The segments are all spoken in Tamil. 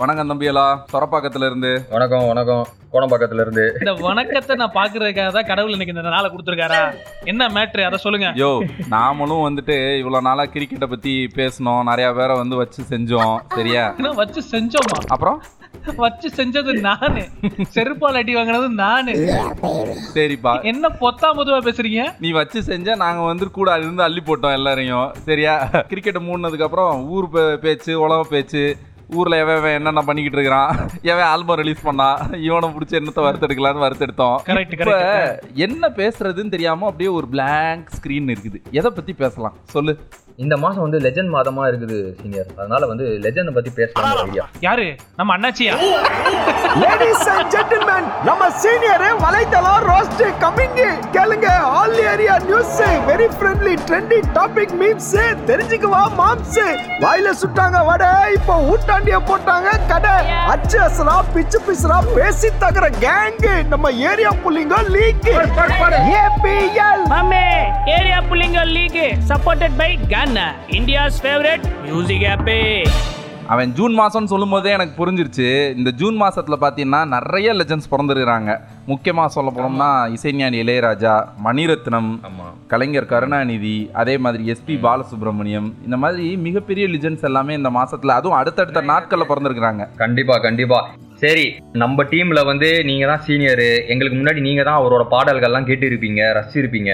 வணக்கம் தம்பியலா சொரப்பாக்கத்துல இருந்து வணக்கம் வணக்கம். கோணம்பாக்கத்துல இருந்து இந்த வணக்கத்தை நான் பாக்குறதுக்காக தான் கடவுள் எனக்கு இந்த நாளை கொடுத்துருக்காரா? என்ன மேட்ரு? அதை சொல்லுங்க. யோ நாமளும் வந்துட்டு இவ்வளவு நாளா கிரிக்கெட்டை பத்தி பேசணும் நிறைய பேரை வந்து வச்சு செஞ்சோம். சரியா? வச்சு செஞ்சோமா? அப்புறம்? வச்சு செஞ்சது நானு. செருப்பால் அடி வாங்கினது நானு. சரிப்பா. என்ன பொத்தா முதுவா பேசுறீங்க? நீ வச்சு செஞ்ச நாங்க வந்து கூட இருந்து அள்ளி போட்டோம் எல்லாரையும். சரியா? கிரிக்கெட் மூடினதுக்கு அப்புறம் ஊர் பேச்சு உலக பேச்சு ஊர்ல எவன் எவன் என்னென்ன பண்ணிக்கிட்டு இருக்கிறான் எவன் ஆல்பம் ரிலீஸ் பண்ணா இவனை பிடிச்சி என்னத்தை வறுத்தெடுக்கலான்னு வறுத்தெடுத்தோம். இப்ப என்ன பேசுறதுன்னு தெரியாம அப்படியே ஒரு blank ஸ்கிரீன் இருக்குது. எதை பத்தி பேசலாம்? சொல்லு. இந்த மாசம் வந்து லெஜண்ட் மாதமா இருக்குது சீனியர் அதனால வந்து லெஜண்ட் பத்தி பேசலாம் ஐடியா யாரு? நம்ம அண்ணாச்சியா? லேடிஸ் அண்ட் ஜென்டில்மேன் நம்ம சீனியர் வலைத்தளம் ரோஸ்ட் கமிங் கேளுங்க all area news very friendly trendy topic memes தெரிஞ்சுக்குவா மாம்ஸ் வாயில சுட்டாங்க வடை இப்போ ஊட்டாண்டிய போட்டாங்க கடை. அச்சு அசரா பிச்சு பிசுரா பேசி தகர கேங் நம்ம area புள்ளிங்க league APL Mame, Area Pullinga League, supported by Ghana, India's favorite music app. அவன் ஜூன் மாதம்னு சொல்லும் போதே எனக்கு புரிஞ்சிருச்சு. இந்த ஜூன் மாசத்துல பார்த்தீங்கன்னா நிறைய லெஜண்ட்ஸ் பிறந்திருக்கிறாங்க. முக்கியமாக சொல்ல போனோம்னா இசைஞானி இளையராஜா மணிரத்னம் கலைஞர் கருணாநிதி அதே மாதிரி எஸ்பி பாலசுப்ரமணியம் இந்த மாதிரி மிகப்பெரிய லிஜெண்ட்ஸ் எல்லாமே இந்த மாசத்துல அதுவும் அடுத்தடுத்த நாட்களில் பிறந்திருக்கிறாங்க. கண்டிப்பா கண்டிப்பா. சரி நம்ம டீம்ல வந்து நீங்க தான் சீனியர் எங்களுக்கு முன்னாடி நீங்க தான் அவரோட பாடல்கள்லாம் கேட்டு இருப்பீங்க ரசிச்சிருப்பீங்க.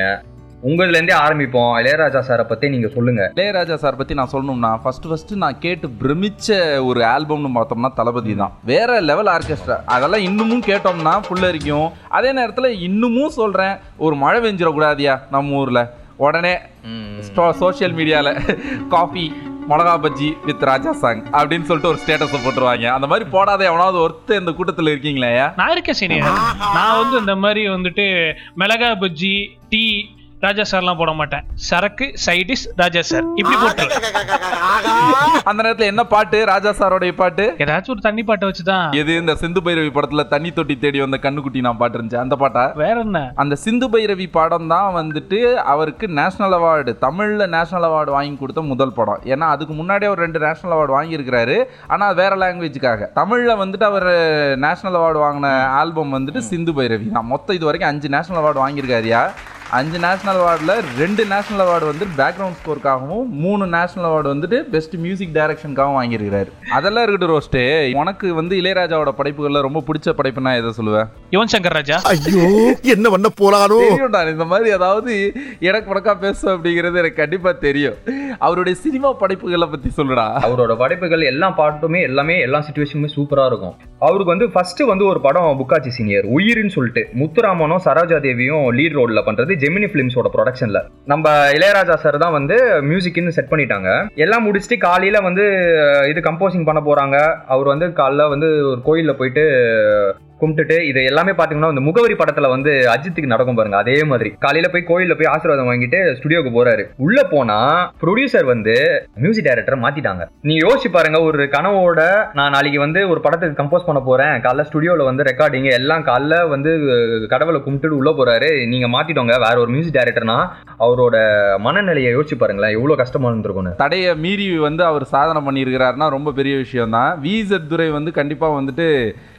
உங்கள்ல இருந்தே ஆரம்பிப்போம். இளையராஜா சாரை பத்தி நீங்க சொல்லுங்க. இளையராஜா சார் பற்றி நான் சொல்லணும்னா ஃபர்ஸ்ட் ஃபர்ஸ்ட் நான் கேட்டு பிரமிச்ச ஒரு ஆல்பம்னு பார்த்தோம்னா தளபதி தான். வேற லெவல் ஆர்கெஸ்ட்ரா அதெல்லாம் இன்னமும் கேட்டோம்னா புல்லரிக்கும் அதே நேரத்தில் இன்னமும் சொல்கிறேன் ஒரு மழை பெஞ்சிடக்கூடாதியா நம்ம ஊரில். உடனே சோஷியல் மீடியாவில் காஃபி மிளகா பஜ்ஜி வித் ராஜா சாங் அப்படின்னு சொல்லிட்டு ஒரு ஸ்டேட்டஸை போட்டுருவாங்க. அந்த மாதிரி போடாத எவனாவது ஒருத்தர் இந்த கூட்டத்தில் இருக்கீங்களே நான் இருக்கேன் சீனியர். நான் வந்து இந்த மாதிரி வந்துட்டு மிளகா பஜ்ஜி டீ ராஜா சார்லாம் போட மாட்டேன். சரக்கு சைடிஷ் ராஜா சார். இப்படி போட்டு அந்த நேரத்தில் என்ன பாட்டு? ராஜா சாரோடைய பாட்டு? ஏதாச்சும் ஒரு தண்ணி பாட்டை வச்சுதான். எது இந்த சிந்து பைரவி படத்தில் தண்ணி தொட்டி தேடி வந்த கண்ணுக்குட்டி நான் பாட்டு இருந்துச்சு அந்த பாட்டா? வேற என்ன? அந்த சிந்து பைரவி படம் தான் வந்துட்டு அவருக்கு நேஷனல் அவார்டு தமிழில் நேஷனல் அவார்டு வாங்கி கொடுத்த முதல் படம். ஏன்னா அதுக்கு முன்னாடியே அவர் ரெண்டு நேஷனல் அவார்டு வாங்கியிருக்கிறாரு. ஆனால் அது வேற லாங்குவேஜுக்காக தமிழில் வந்துட்டு அவர் நேஷனல் அவார்டு வாங்கின ஆல்பம் வந்துட்டு சிந்து பைரவி தான். மொத்தம் இது வரைக்கும் அஞ்சு நேஷனல் அவார்டு வாங்கியிருக்காருயா? அஞ்சு நேஷனல் அவார்டில் ரெண்டு நேஷனல் அவார்டு வந்து பேக்ரவுண்ட் ஸ்கோருக்காகவும் மூணு நேஷனல் அவார்டு வந்துட்டு பெஸ்ட் மியூசிக் டைரக்ஷனுக்காகவும் வாங்கியிருக்கிறாரு. அதெல்லாம் இருக்கட்டும் ரோஸ்ட்டு உனக்கு வந்து இளையராஜாவோட படைப்புகளில் ரொம்ப பிடிச்ச படைப்புனா எதை சொல்லுவேன் யுவன் சங்கர் ராஜா. ஐயோ என்ன பண்ண தெரியும்டா இந்த மாதிரி அதாவது எனக்கு படக்கா பேசும் அப்படிங்கிறது எனக்கு கண்டிப்பா தெரியும். அவருடைய சினிமா படைப்புகளை பத்தி சொல்லுடா. அவரோட படைப்புகள் எல்லா பாட்டுமே எல்லாமே எல்லா சுச்சுவேஷனுமே சூப்பரா இருக்கும். அவருக்கு வந்து ஃபர்ஸ்ட் வந்து ஒரு படம் புக்காச்சி சீனியர். உயிர்னு சொல்லிட்டு முத்துராமனும் சரோஜா தேவியும் லீட் ரோல்ல பண்றது ஜெமினி ஃபிலிம்ஸோட ப்ரொடக்ஷனில் நம்ம இளையராஜா சார் தான் வந்து மியூசிக்னு செட் பண்ணிட்டாங்க. எல்லாம் முடிச்சுட்டு காலையில் வந்து இது கம்போசிங் பண்ண போகிறாங்க அவர் வந்து காலைல வந்து ஒரு கோயிலில் போயிட்டு கும்பிட்டுட்டு இது எல்லாமே பாத்தீங்கன்னா இந்த முகவரி படத்துல வந்து அஜித்துக்கு நடக்கும் பாருங்க அதே மாதிரி. காலையில போய் கோயில்ல போய் ஆசீர்வாதம் வாங்கிட்டு ஸ்டுடியோக்கு போறாரு. உள்ள போனா ப்ரொடியூசர் வந்து மியூசிக் டைரக்டர் மாத்திட்டாங்க. நீ யோசிச்சு பாருங்க ஒரு கனவோட நான் நாளைக்கு வந்து ஒரு படத்துக்கு கம்போஸ் பண்ண போறேன். காலைல ஸ்டுடியோல வந்து ரெக்கார்டிங் எல்லாம் காலைல வந்து கடவுளை கும்பிட்டுட்டு உள்ள போறாரு. நீங்க மாத்திட்டோங்க வேற ஒரு மியூசிக் டைரக்டர்னா அவரோட மனநிலையை யோசிச்சு பாருங்களேன் எவ்வளவு கஷ்டமா இருந்திருக்கும் தடையை மீறி வந்து அவர் சாதனை பண்ணியிருக்கிறாருன்னா ரொம்ப பெரிய விஷயம் தான் விசட் துரை வந்து கண்டிப்பா வந்துட்டு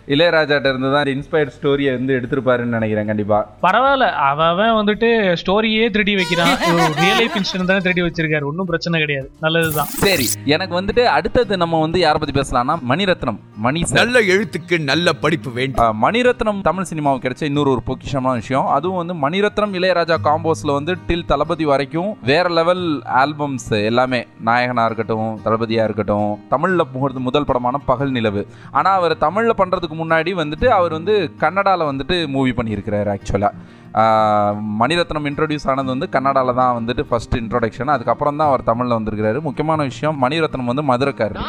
இளையராஜாட்ட இருந்து தான் இன்ஸ்பயர்ட் ஸ்டோரியை வந்து எடுத்திருப்பாருன்னு நினைக்கிறேன் கண்டிப்பா. பரவாயில்ல. அவன் வந்துட்டு ஸ்டோரியே திருடி வைக்கிறான். ரியல் லைஃப் இன்சிடென்ட் தானே திருடி வச்சிருக்காரு. ஒன்றும் பிரச்சனை கிடையாது. நல்லதுதான். சரி எனக்கு வந்துட்டு அடுத்தது நம்ம வந்து யாரை பத்தி பேசலாம்னா மணிரத்னம் மணி நல்ல எழுத்துக்கு நல்ல படிப்பு வேண்டும். மணிரத்னம் தமிழ் சினிமாவுக்கு கிடைச்ச இன்னொரு ஒரு பொக்கிஷமான விஷயம். அதுவும் வந்து மணிரத்னம் இளையராஜா காம்போஸ்ல வந்து டில் தளபதி வரைக்கும் வேற லெவல் ஆல்பம்ஸ் எல்லாமே நாயகனா இருக்கட்டும் தளபதியா இருக்கட்டும் தமிழ்ல முதல் படமான பகல் நிலவு. ஆனா அவர் தமிழ்ல பண்றதுக்கு முன்னாடி வந்துட்டு அவர் வந்து கன்னடால வந்துட்டு மூவி பண்ணியிருக்கிறாரு ஆக்சுவலா மணிரத்னம் இன்ட்ரோடியூஸ் ஆனது வந்து கன்னடால தான் வந்துட்டு ஃபர்ஸ்ட் இன்ட்ரோடக்ஷன் அதுக்கப்புறம் தான் அவர் தமிழ்ல வந்திருக்கிறாரு. முக்கியமான விஷயம் மணிரத்னம் வந்து மதுரைக்காரர்.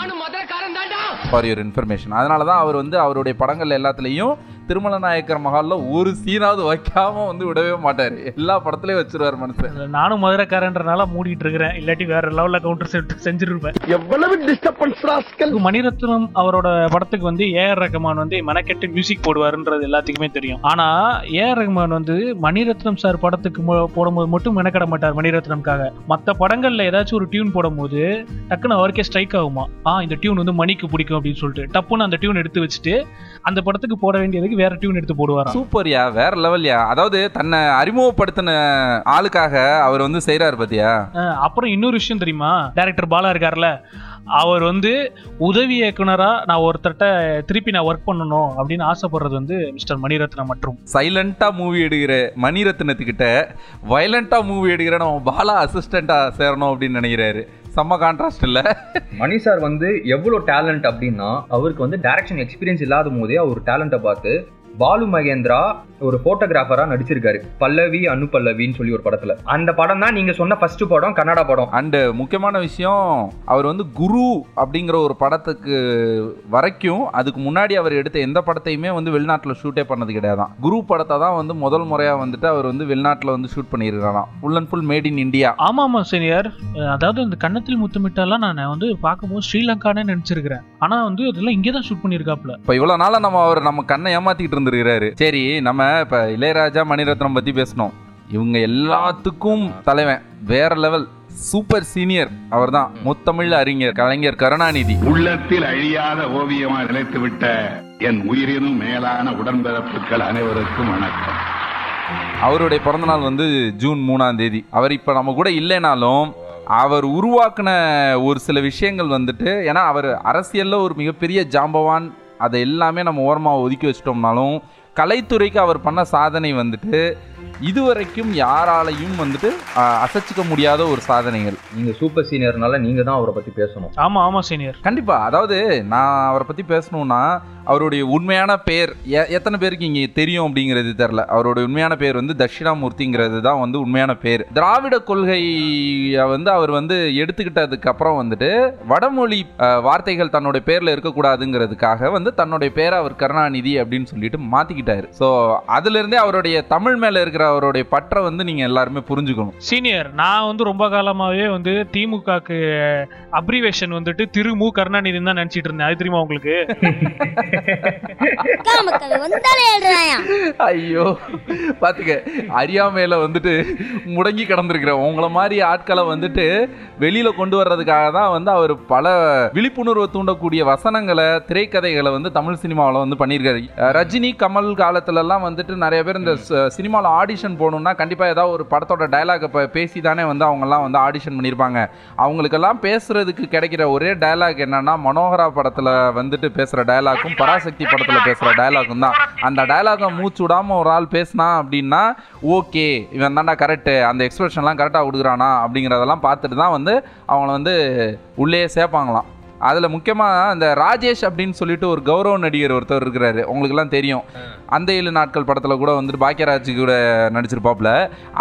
ஃபார் யுவர் இன்ஃபர்மேஷன் அதனால தான் அவர் வந்து அவருடைய படங்கள் எல்லாத்துலேயும் திருமல நாயக்கர் மகால்ல ஒரு சீனாவது வைக்காம வந்து விடவே மாட்டாரு. எல்லா படத்துலயும் வச்சிருவாரு மனுஷன். நானும் மதுரைக்காரன்றனால மூடிட்டு இருக்கிறேன். இல்லாட்டி வேற லெவல்ல கவுண்டர் செட் செஞ்சிருப்பேன். எவ்வளவு டிஸ்டர்பன்ஸ் ராஸ்கல்? மணிரத்னம் அவரோட படத்துக்கு வந்து ஏஆர் ரஹ்மான் வந்து மெனக்கெட்டு மியூசிக் போடுவாருன்றது எல்லாத்துக்குமே தெரியும். ஆனா ஏஆர் ரஹ்மான் வந்து மணிரத்னம் சார் படத்துக்கு மு- போடும்போது மட்டும் மெனக்கட மாட்டார் மணிரத்னம்காக. மத்த படங்கள்ல ஏதாச்சும் ஒரு டியூன் போடும்போது டக்குன்னு அவருக்கே ஸ்ட்ரைக் ஆகுமா? ஆ இந்த டியூன் வந்து மணிக்கு பிடிக்கும் அப்படின்னு சொல்லிட்டு டப்புன்னு அந்த டியூன் எடுத்து வச்சுட்டு அந்த படத்துக்கு போட வேண்டியதுக்கு வேற டியூன் எடுத்து போடுவாராம். சூப்பர்யா வேற லெவல்யா அதாவது தன்னை அறிமுகப்படுத்தின ஆளுக்காக அவர் வந்து செய்றாரு பாத்தியா? அப்புறம் இன்னொரு விஷயம் தெரியுமா? டைரக்டர் பாலா இருக்கார்ல அவர் வந்து உதவி இயக்குனரா நான் ஒருத்தர்ட்ட திருப்பி நான் ஒர்க் பண்ணணும் அப்படின்னு ஆசைப்படுறது வந்து மிஸ்டர் மணிரத்னம் மற்றும். சைலண்டா மூவி எடுக்கிற மணிரத்னத்துக்கிட்ட வயலண்டா மூவி எடுக்கிற நம்ம பாலா அசிஸ்டண்டா சேரணும் அப்படின்னு நினைக்கிறாரு. செம்ம கான்ட்ராஸ்ட் இல்ல. மணி சார் வந்து எவ்வளோ டேலண்ட் அப்படின்னா அவருக்கு வந்து டைரக்ஷன் எக்ஸ்பீரியன்ஸ் இல்லாத போதே அவர் டேலண்ட்டை பார்த்து பாலு மகேந்திரா ஒரு போட்டோகிராஃபரா நடிச்சிருக்காரு. பல்லவி அனு பல்லவின்னு சொல்லி ஒரு படத்துல. அந்த படம் தான் நீங்க சொன்ன ஃபர்ஸ்ட் படம் கன்னடா படம். அண்டு முக்கியமான விஷயம் அவர் வந்து குரு அப்படிங்கிற ஒரு படத்துக்கு வரைக்கும் அதுக்கு முன்னாடி அவர் எடுத்த எந்த படத்தையுமே வந்து வெளிநாட்டில் ஷூட்டே பண்ணது கிடையாதான். குரு படத்தை தான் வந்து முதல் முறையாக வந்துட்டு அவர் வந்து வெளிநாட்டில் வந்து shoot பண்ணியிருக்காராம். Full and full made in India ஆமா ஆமா சீனியர் அதாவது இந்த கன்னத்தில் முத்தமிட்டாலாம் நான் வந்து பார்க்கும்போது ஸ்ரீலங்கானே நினைச்சிருக்கிறேன். ஆனா வந்து அதெல்லாம் இங்கே தான் ஷூட் பண்ணியிருக்காப்ல இப்போ இவ்வளோ நாளாக நம்ம அவர் நம்ம கண்ணை ஏமாத்திக்கிட்டு இருந்திருக்கிறாரு சரி நம்ம இப்போ இளையராஜா மணிரத்னம் பற்றி பேசணும். இவங்க எல்லாத்துக்கும் தலைவன் வேற லெவல் சூப்பர் சீனியர் அவர்தான் முத்தமிழ் அறிஞர் கலைஞர் கருணாநிதி. உள்ளத்தில் அழியாத ஓவியமா நிலைத்துவிட்ட என் உயிரினும் மேலான உடன்பிறப்புகள் அனைவருக்கும் வணக்கம். அவருடைய பிறந்தநாள் வந்து ஜூன் மூணாம் தேதி. அவர் இப்போ நம்ம கூட இல்லைனாலும் அவர் உருவாக்குன ஒரு சில விஷயங்கள் வந்துட்டு ஏன்னா அவர் அரசியலில் ஒரு மிகப்பெரிய ஜாம்பவான் அதை எல்லாமே நம்ம ஓரமாக ஒதுக்கி வச்சிட்டோம்னாலும் கலைத்துறைக்கு அவர் பண்ண சாதனை வந்துட்டு இதுவரைக்கும் யாராலையும் வந்துட்டு அசைச்சிக்க முடியாத ஒரு சாதனைகள். நீங்க சூப்பர் சீனியர்னால நீங்க தான் அவரை பத்தி பேசணும். ஆமா ஆமா சீனியர் கண்டிப்பா. அதாவது நான் அவரை பத்தி பேசணும்னா அவருடைய உண்மையான பேர் எ- எத்தனை பேருக்கு இங்க தெரியும் அப்படிங்கிறது தெரில அவருடைய உண்மையான பேர் வந்து தட்சிணாமூர்த்திங்கிறது தான் வந்து உண்மையான பேர். திராவிட கொள்கையை வந்து அவர் வந்து எடுத்துக்கிட்டதுக்கு அப்புறம் வந்துட்டு வடமொழி வார்த்தைகள் தன்னுடைய பேர்ல இருக்கக்கூடாதுங்கிறதுக்காக வந்து தன்னுடைய பேரை அவர் கருணாநிதி அப்படின்னு சொல்லிட்டு மாத்திக்கிட்டாரு. ஸோ அதுல இருந்தே அவருடைய தமிழ் மேல இருக்கிற அவருடைய பற்றை வந்து நீங்க எல்லாருமே புரிஞ்சுக்கணும். சீனியர் நான் வந்து ரொம்ப காலமாவே வந்து திமுகக்கு அப்ரிவேஷன் வந்துட்டு திரு மு கருணாநிதி தான் நினைச்சிட்டு இருந்தேன். அது தெரியுமா உங்களுக்கு? ஐயோ பாத்துக்க அறியாமையில வந்துட்டு முடங்கி கிடந்திருக்கிற உங்களை மாதிரி ஆட்களை வந்துட்டு வெளியில கொண்டு வர்றதுக்காக தான் வந்து அவர் பல விழிப்புணர்வை தூண்டக்கூடிய வசனங்களை திரைக்கதைகளை வந்து தமிழ் சினிமாவில் வந்து பண்ணியிருக்காரு. ரஜினி கமல் காலத்துல எல்லாம் வந்துட்டு நிறைய பேர் இந்த சினிமாவில் ஆடிஷன் போகணுன்னா கண்டிப்பாக ஏதாவது ஒரு படத்தோட டைலாக் இப்போ பேசி தானே வந்து அவங்கெல்லாம் வந்து ஆடிஷன் பண்ணியிருப்பாங்க அவங்களுக்கெல்லாம் பேசுகிறதுக்கு கிடைக்கிற ஒரே டயலாக் என்னென்னா மனோகரா படத்தில் வந்துட்டு பேசுகிற டைலாக்கும் பராசக்தி படத்தில் பேசுகிற டைலாக்கும் தான். அந்த டைலாகை மூச்சு விடாமல் ஒரு ஆள் பேசினா அப்படின்னா ஓகே இவன் தாண்டா கரெக்டு அந்த எக்ஸ்பிரஷன்லாம் கரெக்டாக கொடுக்குறானா அப்படிங்கிறதெல்லாம் பார்த்துட்டு தான் வந்து அவங்கள வந்து உள்ளே சேர்ப்பாங்களாம். அதில் முக்கியமாக இந்த ராஜேஷ் அப்படின்னு சொல்லிட்டு ஒரு கௌரவ நடிகர் ஒருத்தர் இருக்கிறாரு. உங்களுக்குலாம் தெரியும். அந்த ஏழு நாட்கள் படத்தில் கூட வந்துட்டு பாக்கியராஜ் கூட நடிச்சிருப்பாப்புல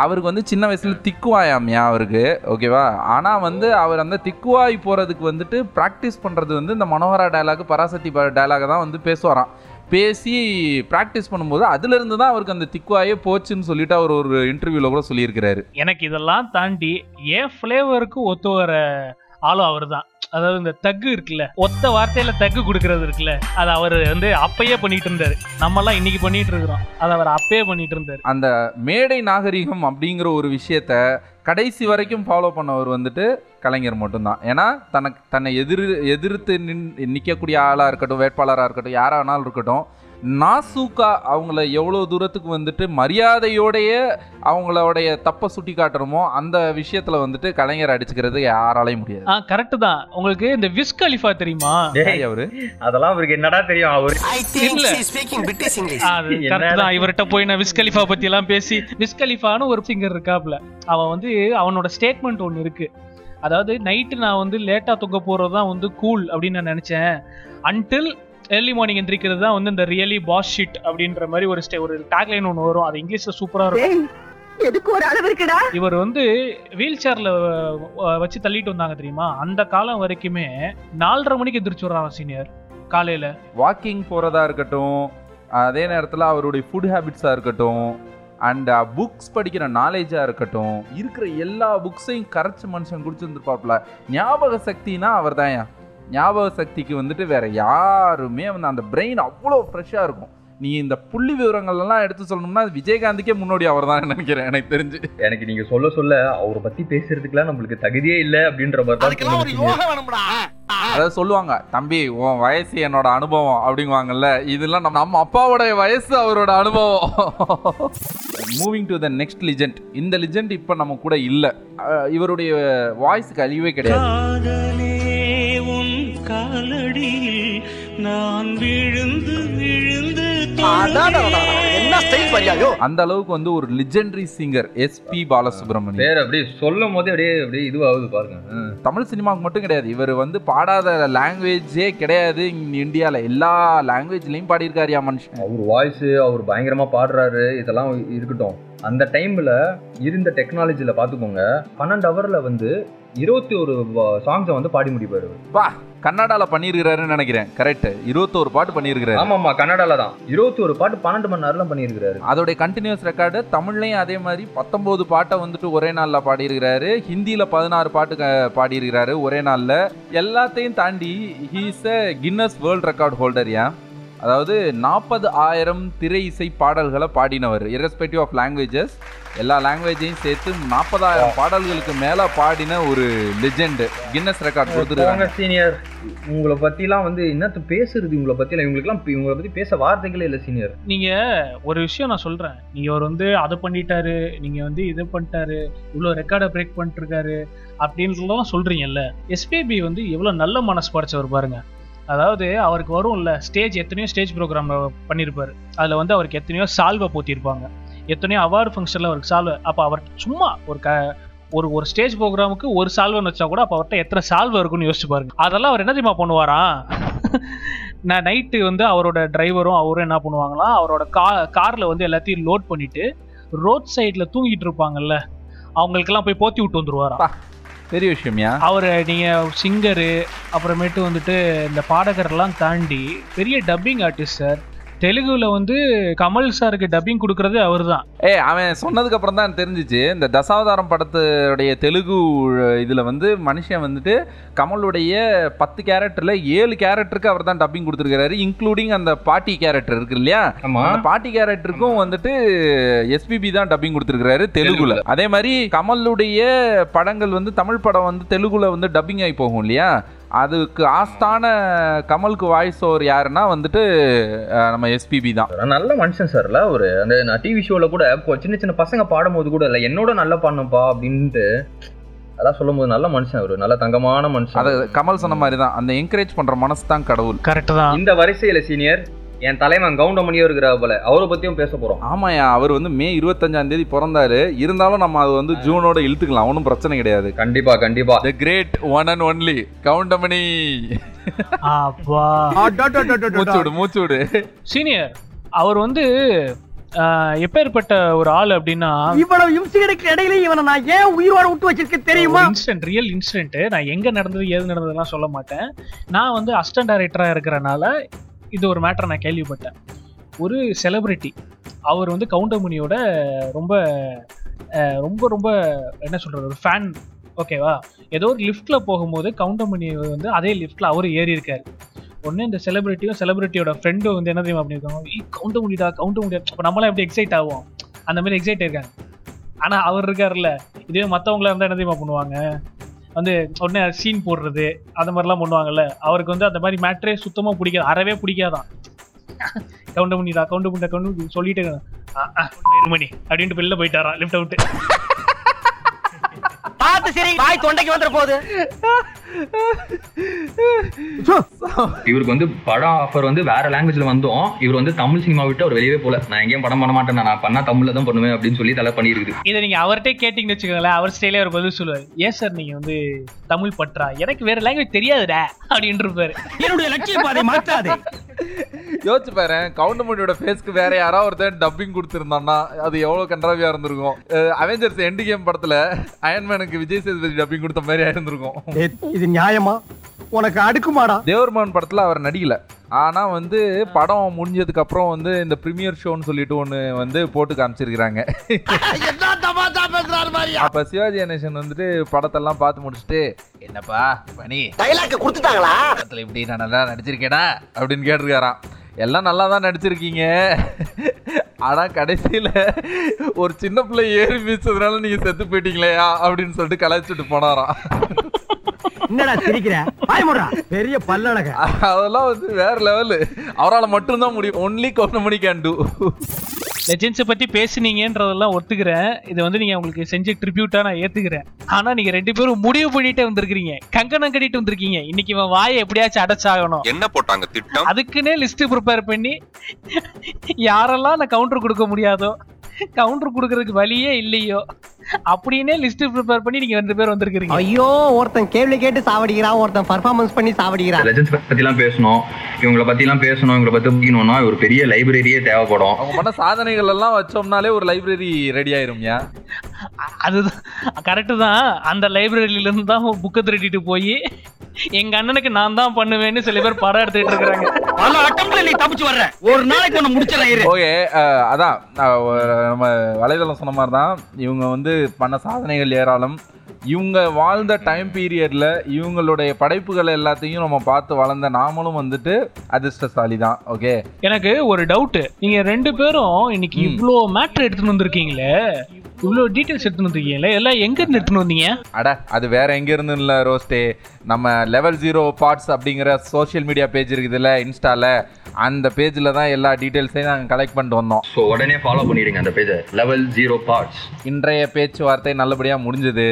அவருக்கு வந்து சின்ன வயசில் திக்குவாயாமியா அவருக்கு ஓகேவா? ஆனால் வந்து அவர் அந்த திக்குவாய் போகிறதுக்கு வந்துட்டு ப்ராக்டிஸ் பண்ணுறது வந்து இந்த மனோகரா டயலாக் பராசக்தி டயலாக தான் வந்து பேசுவாராம். பேசி ப்ராக்டிஸ் பண்ணும்போது அதுலேருந்து தான் அவருக்கு அந்த திக்குவாயே போச்சுன்னு சொல்லிட்டு அவர் ஒரு இன்டர்வியூவில் கூட சொல்லியிருக்கிறாரு. எனக்கு இதெல்லாம் தாண்டி என் ஃப்ளேவருக்கு ஒத்து வர ஆளும் அவர் தான் அதாவது இந்த தக்கு இருக்குல்ல ஒத்த வார்த்தையில தக்கு கொடுக்கறது இருக்குல்ல அது அவர் வந்து அப்பயே பண்ணிட்டு இருந்தாரு. நம்ம எல்லாம் இன்னைக்கு பண்ணிட்டு இருக்கிறோம். அது அவர் அப்பயே பண்ணிட்டு இருந்தாரு. அந்த மேடை நாகரிகம் அப்படிங்கிற ஒரு விஷயத்த கடைசி வரைக்கும் ஃபாலோ பண்ணவர் வந்துட்டு கலைஞர் மட்டும்தான். ஏன்னா தனக்கு தன்னை எதிர் எதிர்த்து நின் நிற்கக்கூடிய ஆளாக இருக்கட்டும் வேட்பாளராக இருக்கட்டும் யாராக வேணாலும் இருக்கட்டும் நாசூக்கா அவங்கள எவ்வளோ தூரத்துக்கு வந்துட்டு மரியாதையோடைய அவங்களோடைய தப்பை சுட்டி காட்டுறோமோ அந்த விஷயத்தில் வந்துட்டு கலைஞர் அடிச்சுக்கிறது யாராலையும் முடியாது. ஆ கரெக்ட் தான். உங்களுக்கு இந்த விஸ் கலிஃபா தெரியுமா? டேய், அவரு? அதெல்லாம் அவருக்கு என்னடா தெரியும்? அவரு கரெக்ட் தான். இவர்கிட்ட போய் நான் விஸ் கலிஃபா பத்தி எல்லாம் பேசி விஸ் கலிஃபான்னு ஒரு சிங்கர் இருக்காப்ல அவன் வந்து அவனோட ஸ்டேட்மெண்ட் ஒன்று இருக்கு. அதாவது நைட்டு நான் வந்து லேட்டா தூங்க போறது தான் வந்து கூல் அப்படின்னு நான் நினைச்சேன். அன்டில் ஏர்லி மார்னிங் எந்திரிக்கிறது தான் வந்து இந்த ரியலி பாஸ் ஷிட் அப்படின்ற மாதிரி ஒரு ஸ்டே ஒரு டேக்லைன் ஒன்று வரும். அது இங்கிலீஷ்ல சூப்பரா இருக்கும். எதுக்கு ஒரு அளவு இருக்குடா? இவர் வந்து வீல் சேர்ல வச்சு தள்ளிட்டு வந்தாங்க தெரியுமா? அந்த காலம் வரைக்குமே நாலரை மணிக்கு எந்திரிச்சு வர்றான் சீனியர் காலையில. வாக்கிங் போகிறதா இருக்கட்டும் அதே நேரத்தில் அவருடைய ஃபுட் ஹேபிட்ஸாக இருக்கட்டும் அண்ட் புக்ஸ் படிக்கிற நாலேஜாக இருக்கட்டும் இருக்கிற எல்லா புக்ஸையும் கரைச்சி மனுஷன் குடிச்சிருந்துருப்பாப்புல. ஞாபக சக்தினா அவர் தான் ஞாபக சக்திக்கு வந்துட்டு வேற யாருமே வந்து அந்த பிரெயின் அவ்வளோ ஃப்ரெஷ்ஷாக இருக்கும். நீ இந்த புள்ளி விவரங்கள் எல்லாம் எடுத்து சொல்லணும்னா அது விஜயகாந்துக்கே முன்னோடி அவர் தான் நினைக்கிறேன் எனக்கு தெரிஞ்சு. எனக்கு நீங்க சொல்ல சொல்ல அவரை பத்தி பேசுறதுக்குலாம் நம்மளுக்கு தகுதியே இல்ல அப்படின்ற மாதிரி. அதாவது சொல்லுவாங்க தம்பி உன் வயசு என்னோட அனுபவம் அப்படிங்குவாங்கல்ல இதெல்லாம் நம்ம நம்ம அப்பாவோட வயசு அவரோட அனுபவம். Moving to the next legend இந்த லிஜெண்ட் இப்போ நம்ம கூட இல்லை. இவருடைய வாய்ஸுக்கு அழிவே கிடையாது. காலடியில் நான் விழுந்து விழுந்து என்ன ஸ்டைல் பரியாயோ அந்த அளவுக்கு வந்து ஒரு லிஜெண்டரி சிங்கர் எஸ்பி பாலசுப்ரமணியம். வேற அப்படியே சொல்லும் போதே அப்படியே அப்படியே இதுவாகுது பாருங்க. தமிழ் சினிமாவுக்கு மட்டும் கிடையாது. இவர் வந்து பாடாத லாங்குவேஜே கிடையாது இந்தியாவில் எல்லா லாங்குவேஜ்லையும் பாடியிருக்காருயா மனுஷன். அவர் வாய்ஸ் அவர் பயங்கரமா பாடுறாரு. இதெல்லாம் இருக்கட்டும். அந்த டைம்ல இருந்த டெக்னாலஜில பாத்துக்கோங்க பன்னெண்டு ஹவர்ல வந்து இருபத்தி ஒரு சாங்ஸை வந்து பாடி முடிப்பாரு. பா கன்னடால பண்ணியிருக்கிறாருன்னு நினைக்கிறேன். கரெக்ட் இருபத்தோரு பாட்டு பண்ணியிருக்கிறாரு. ஆமா ஆமா கன்னடால தான். இருபத்தி ஒரு பாட்டு பன்னெண்டு மணி நேரம் பண்ணியிருக்காரு அதோடைய கண்டினியூஸ் ரெக்கார்டு தமிழ்லையும் அதே மாதிரி பத்தொம்போது பாட்டை வந்துட்டு ஒரே நாளில் பாடியிருக்கிறாரு. ஹிந்தியில் பதினாறு பாட்டு பாடியிருக்கிறாரு ஒரே நாளில். எல்லாத்தையும் தாண்டி he's a Guinness world record holder ஏன் அதாவது நாற்பது ஆயிரம் திரை இசை பாடல்களை பாடினவர். Irrespective ஆஃப் லாங்குவேஜஸ் எல்லா லாங்குவேஜையும் சேர்த்து நாற்பதாயிரம் பாடல்களுக்கு மேலே பாடின ஒரு லெஜெண்ட் கின்னஸ் ரெக்கார்ட் கொடுத்துருக்காங்க. சீனியர் உங்களை பத்திலாம் வந்து என்னத்த பேசுறது உங்களை பத்தி இவங்களுக்குலாம் இவங்களை பத்தி பேச வார்த்தைகளே இல்ல சீனியர் நீங்க ஒரு விஷயம் நான் சொல்றேன். நீங்க அவர் வந்து அதை பண்ணிட்டாரு நீங்க வந்து இதை பண்ணிட்டாரு இவ்வளவு ரெக்கார்டை பிரேக் பண்ணிட்டு இருக்காரு அப்படின்றதெல்லாம் சொல்றீங்கல்ல. எஸ்பிபி வந்து எவ்வளவு நல்ல மனசு படைச்சவர் பாருங்க. அதாவது அவருக்கு வரும்ல ஸ்டேஜ் எத்தனையோ ஸ்டேஜ் ப்ரோக்ராம் பண்ணியிருப்பார் அதில் வந்து அவருக்கு எத்தனையோ சால்வை போத்திருப்பாங்க. எத்தனையோ அவார்டு ஃபங்க்ஷனில் அவருக்கு சால்வை அப்போ அவர் சும்மா ஒரு க ஒரு ஒரு ஸ்டேஜ் ப்ரோக்ராமுக்கு ஒரு சால்வைன்னு வச்சா கூட அப்போ அவர்கிட்ட எத்தனை சால்வை இருக்குன்னு யோசிச்சு பாருங்க. அதெல்லாம் அவர் என்ன தெரியுமா பண்ணுவாராம் நான் நைட்டு வந்து அவரோட டிரைவரும் அவரும் என்ன பண்ணுவாங்களாம் அவரோட கா காரில் வந்து எல்லாத்தையும் லோட் பண்ணிட்டு ரோட் சைடில் தூங்கிட்டு இருப்பாங்கல்ல அவங்களுக்கெல்லாம் போய் போத்தி விட்டு வந்துருவாராம். பெரிய விஷயம்யா? அவர் நீங்கள் சிங்கரு அப்புறமேட்டு வந்துட்டு இந்த பாடகர்லாம் தாண்டி பெரிய டப்பிங் ஆர்டிஸ்ட் சார் தெலுங்குல வந்து கமல் சாருக்கு டப்பிங் கொடுக்கறது அவர் தான் ஏய் அவன் சொன்னதுக்கு அப்புறம் தான் தெரிஞ்சிச்சு. இந்த தசாவதாரம் படத்துடைய தெலுங்கு இதில் வந்து மனுஷன் வந்துட்டு கமலுடைய பத்து கேரக்டரில் ஏழு கேரக்டருக்கு அவர் தான் டப்பிங் கொடுத்துருக்காரு இன்க்ளூடிங் அந்த பாட்டி கேரக்டர் இருக்கு இல்லையா? அந்த பாட்டி கேரக்டருக்கும் வந்துட்டு எஸ்பிபி தான் டப்பிங் கொடுத்துருக்காரு தெலுங்குல. அதே மாதிரி கமலுடைய படங்கள் வந்து தமிழ் படம் வந்து தெலுங்குல வந்து டப்பிங் ஆகி போகும் இல்லையா? அதுக்கு ஆஸ்தான கமலுக்கு வாய்ஸ் ஓவர் யாருன்னா வந்துட்டு நம்ம எஸ்பிபி தான். நல்ல மனுஷன் சார்ல ஒரு அந்த நான் டிவி ஷோல கூட சின்ன சின்ன பசங்க பாடும்போது கூட இல்ல என்னோட நல்லா பாடணும்ப்பா அப்படின்ட்டு அதான் சொல்லும் போது நல்ல மனுஷன் அவரு. நல்ல தங்கமான மனுஷன். அது கமல் சொன்ன மாதிரி தான். அந்த என்கரேஜ் பண்ற மனசு தான் கடவுள். கரெக்டு தான். இந்த வரிசையில சீனியர் என் தலைவன் கவுண்டமணியோ இருக்கிற போல. அவரை பத்தியும் பேச போறோம். ஆமாயா அவர் வந்து மே இருபத்தஞ்சாம் தேதி பிறந்தாரு. இருந்தாலும் நம்ம அது வந்து ஜூனோட இழுத்துக்கலாம். ஒன்றும் பிரச்சனை கிடையாது. கண்டிப்பா கண்டிப்பா. The great one and only Goundamani அப்பா. மூச்சு விடு மூச்சு விடு. சீனியர் அவர் வந்து எப்பேற்பட்ட ஒரு ஆள் அப்படின்னா இவ்வளவு இம்சிகளுக்கு இடையில இவனை நான் ஏன் உயிரோட விட்டு வச்சிருக்கேன் தெரியுமா? இன்சிடென்ட் ரியல் இன்சிடென்ட் நான் எங்க நடந்தது ஏது நடந்ததுலாம் சொல்ல மாட்டேன். நான் வந்து அசிஸ்டன்ட் டைரக்டரா இருக்கிறனால இது ஒரு மேட்டர் நான் கேள்விப்பட்டேன். ஒரு செலிபிரிட்டி அவர் வந்து கவுண்டமணியோட ரொம்ப ரொம்ப ரொம்ப என்ன சொல்கிறது ஒரு ஃபேன் ஓகேவா ஏதோ ஒரு லிஃப்ட்ல போகும்போது கவுண்டமணி வந்து அதே லிஃப்ட்டில் அவர் ஏறி இருக்காரு. ஒன்று இந்த செலிபிரிட்டியும் செலிபிரிட்டியோட ஃப்ரெண்டும் வந்து என்ன தெரியுமா பண்ணியிருக்காங்க ஈ கவுண்ட் முடிடா கவுண்ட் முடியா இப்போ நம்மளாம் எப்படி எக்ஸைட் ஆகும் அந்த மாதிரி எக்ஸைட் இருக்காங்க ஆனால் அவர் இருக்கார்ல இதுவே மற்றவங்களாக இருந்தால் என்ன தெரியுமா பண்ணுவாங்க? வந்து உடனே சீன் போடுறது அந்த மாதிரிலாம் பண்ணுவாங்கல்ல. அவருக்கு வந்து அந்த மாதிரி மேட்ரே சுத்தமாக பிடிக்காது. அறவே பிடிக்காதான். கவுண்ட் பண்ணிடா கவுண்ட் பண்ண கவுண்ட் சொல்லிட்டு இருக்காங்க. மணி அப்படின்ட்டு வெளில போயிட்டாராம் லிஃப்ட் அவுட்டு பார்த்து சரி வாய் தொண்டைக்கு வந்துட போகுது இவருக்கு வந்து படம் ஆஃபர் வந்து வேற லாங்குவேஜ்ல வந்தோம் இவர் வந்து தமிழ் சினிமா விட்டு அவர் வெளியவே போல. நான் எங்கேயும் படம் பண்ண மாட்டேன் நான் பண்ணா தமிழ்ல தான் பண்ணுவேன் அப்படின்னு சொல்லி தலை பண்ணியிருக்குது இதை நீங்க அவர்கிட்ட கேட்டீங்கன்னு வச்சுக்கோங்களேன் அவர் ஸ்டைலே அவர் பதில் சொல்லுவார். ஏன் சார் நீங்க வந்து தமிழ் பற்றா? எனக்கு வேற லாங்குவேஜ் தெரியாதுடா அப்படின்னு இருப்பாரு என்னுடைய லட்சிய பாதை மாற்றாதே. யோசிச்சு பாரு கவுண்டமணியோட ஃபேஸ்க்கு வேற யாராவது ஒருத்தன் டப்பிங் கொடுத்துருந்தான்னா அது எவ்வளவு கன்றாவியா இருந்திருக்கும். அவெஞ்சர்ஸ் எண்டு கேம் படத்துல அயன்மேனுக்கு விஜய் சேதுபதி டப்பிங் கொடுத்த மாதிரி இருந்திருக்கும் இது நியாயமா? உனக்கு அடுக்குமாடா? தேவர்மன் படத்துல அவர் நடிக்கல. ஆனால் வந்து படம் முடிஞ்சதுக்கு அப்புறம் வந்து இந்த ப்ரீமியர் ஷோன்னு சொல்லிட்டு ஒன்று வந்து போட்டு காமிச்சிருக்கிறாங்க. அப்போ சிவாஜி கணேசன் வந்துட்டு படத்தெல்லாம் பார்த்து முடிச்சுட்டு என்னப்பா பனி டைலாக் கொடுத்துட்டாங்களா? படத்தில் இப்படி நான் நல்லா நடிச்சிருக்கேடா அப்படின்னு கேட்டிருக்காராம். எல்லாம் நல்லா தான் நடிச்சிருக்கீங்க. ஆனால் கடைசியில் ஒரு சின்ன பிள்ளை ஏறி மிச்சதுனால நீங்கள் செத்து போயிட்டீங்களேயா அப்படின்னு சொல்லிட்டு கலாய்ச்சிட்டு போனாராம். என்னடா சிரிக்கிற? பயமுடா பெரிய பல்லழக. அதெல்லாம் வந்து வேற லெவலு அவரால் மட்டும்தான் முடியும். ஒன்லி கவுண்டமணி கேன் டூ லெஜெண்ட்ஸை பத்தி பேசுனீங்கன்றதெல்லாம் ஒத்துக்கிறேன். இது வந்து நீங்க உங்களுக்கு செஞ்ச ட்ரிபியூட்டா நான் ஏத்துக்கிறேன். ஆனா நீங்க ரெண்டு பேரும் முடிவு பண்ணிட்டே வந்திருக்கீங்க கங்கணம் கட்டிட்டு வந்திருக்கீங்க. இன்னைக்கு இவன் வாயை எப்படியாச்சும் அடைச்சாகணும். என்ன போட்டாங்க திட்டம்? அதுக்குன்னே லிஸ்ட் ப்ரிப்பேர் பண்ணி யாரெல்லாம் நான் கவுண்டர் கொடுக்க முடியாதோ கவுண்டர் கொடுக்கறதுக்கு வழியே இல்லையோ? அப்படின்னே லிஸ்ட் ப்ரிப்பேர் பண்ணி நீங்க ரெண்டு பேர் வந்திருக்கீங்க ஐயோ ஒருத்தன் கேள்வி கேட்டு சாவடிக்கிறான் ஒருத்தன் பர்ஃபார்மன்ஸ் பண்ணி சாவடிக்கிறான் லெஜண்ட்ஸ் பத்திலாம் பேசணும். இவங்கள பத்திலாம் பேசணும் இவங்கள பத்தி முடிக்கணும்னா ஒரு பெரிய லைப்ரரியே தேவைப்படும். அவங்க பண்ண சாதனைகள் எல்லாம் வச்சோம்னாலே ஒரு லைப்ரரி ரெடி ஆயிரும்யா அதுதான் கரெக்டு தான். அந்த லைப்ரரியில இருந்து தான் புக்கை திருடிட்டு போய் எங்க அண்ணனுக்கு நான் தான் பண்ணுவேன்னு சில பேர் படம் எடுத்துட்டு இருக்காங்க தப்பிச்சு ஒரு நாளைக்கு ஒண்ணு முடிச்சிடறேன் ஓகே அதான் நம்ம வலைதளம் சொன்ன மாதிரி தான் இவங்க வந்து பண்ண சாதனைகள் ஏராளம். இவங்க வாழ்ந்த டைம் பீரியட்ல இவங்களுடைய படைப்புகள் எல்லாத்தையும் நம்ம பார்த்து வளர்ந்த நாமளும் வந்துட்டு அதிர்ஷ்டசாலி தான் ஓகே? எனக்கு ஒரு டவுட் நீங்க ரெண்டு பேரும் இன்னைக்கு ம். இவ்ளோ மேட்ரு எடுத்துட்டு வந்திருக்கீங்களே. இவ்ளோ டீடைல்ஸ் எடுத்துட்டு வந்திருக்கீங்களே? எல்லாம் எங்க இருந்து எடுத்துட்டு வந்தீங்க? அட அது வேற எங்க இருந்து இல்ல ரோஸ்டே நம்ம லெவல் ஜீரோ பார்ட்ஸ் அப்படிங்கிற சோஷியல் மீடியா பேஜ் இருக்குதுல்ல இன்ஸ்டால. அந்த பேஜில் தான் எல்லா டீட்டெயில்ஸையும் நாங்கள் கலெக்ட் பண்ணிட்டு வந்தோம். ஸோ உடனே ஃபாலோ பண்ணிடுங்க அந்த பேஜை லெவல் ஜீரோ பார்ட்ஸ் இன்றைய பேச்சுவார்த்தை நல்லபடியாக முடிஞ்சது.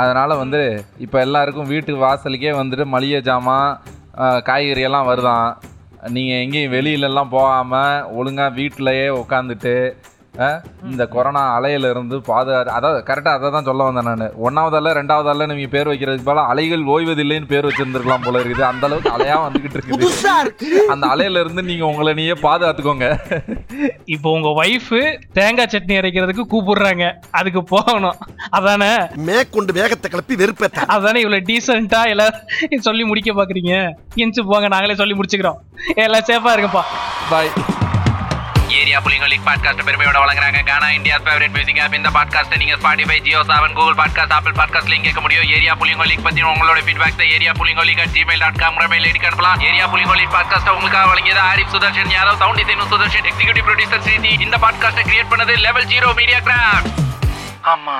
அதனால் வந்து இப்போ எல்லாருக்கும் வீட்டு வாசலுக்கே வந்துட்டு மளிகை ஜாமான் காய்கறி எல்லாம் வருதாம் நீங்கள் எங்கேயும் வெளியிலலாம் போகாமல் ஒழுங்காக வீட்டிலையே உட்காந்துட்டு இந்த கொரோனா அலையில இருந்து பாதுகா அதாவது கரெக்டாக அதை தான் சொல்ல வந்தேன் நான். ஒன்றாவது அல்ல ரெண்டாவது அல்ல நீங்கள் பேர் வைக்கிறதுக்கு போல அலைகள் ஓய்வதில்லைன்னு பேர் வச்சிருந்துருக்கலாம் போல இருக்குது. அந்த அளவுக்கு அலையாக வந்துக்கிட்டு இருக்குது. அந்த அலையில இருந்து நீங்கள் உங்களை நீயே பாதுகாத்துக்கோங்க. இப்போ உங்க ஒய்ஃப் தேங்காய் சட்னி அரைக்கிறதுக்கு கூப்பிடுறாங்க. அதுக்கு போகணும். அதானே? மேற்கொண்டு வேகத்தை கிளப்பி வெறுப்பேத்த. அதானே இவ்வளவு டீசெண்டா எல்லாம் சொல்லி முடிக்க பாக்குறீங்க? எஞ்சி போங்க நாங்களே சொல்லி முடிச்சுக்கிறோம். எல்லாம் சேஃபா இருங்கப்பா. பாய் ஏரியா புலிகள் லீக் பாட்காஸ்ட் பெருமையோட வழங்குறாங்க. Gaana India favourite music app இந்த பாட்காஸ்ட் நீங்க Spotify Jio Saavn Google podcast Apple பாட்காஸ்ட்லையும் கேட்க முடியும். ஏரியா புலிகள் லீக் பத்தி உங்களோட ஃபீட்பேக் ஏரியா புலிகள் league at Gmail dot com mail ஐடிக்கு அனுப்பலாம். ஏரியா புலிகள் லீக் பாட்காஸ்ட் உங்களுக்காக வழங்கியது Arif Sudarshan Yadav sound design Sudarshan executive producer Srithi. இந்த பாட்காஸ்ட்டை கிரியேட் பண்ணது லெவல் ஜீரோ மீடியா கிராஃப்ட் ஆமா.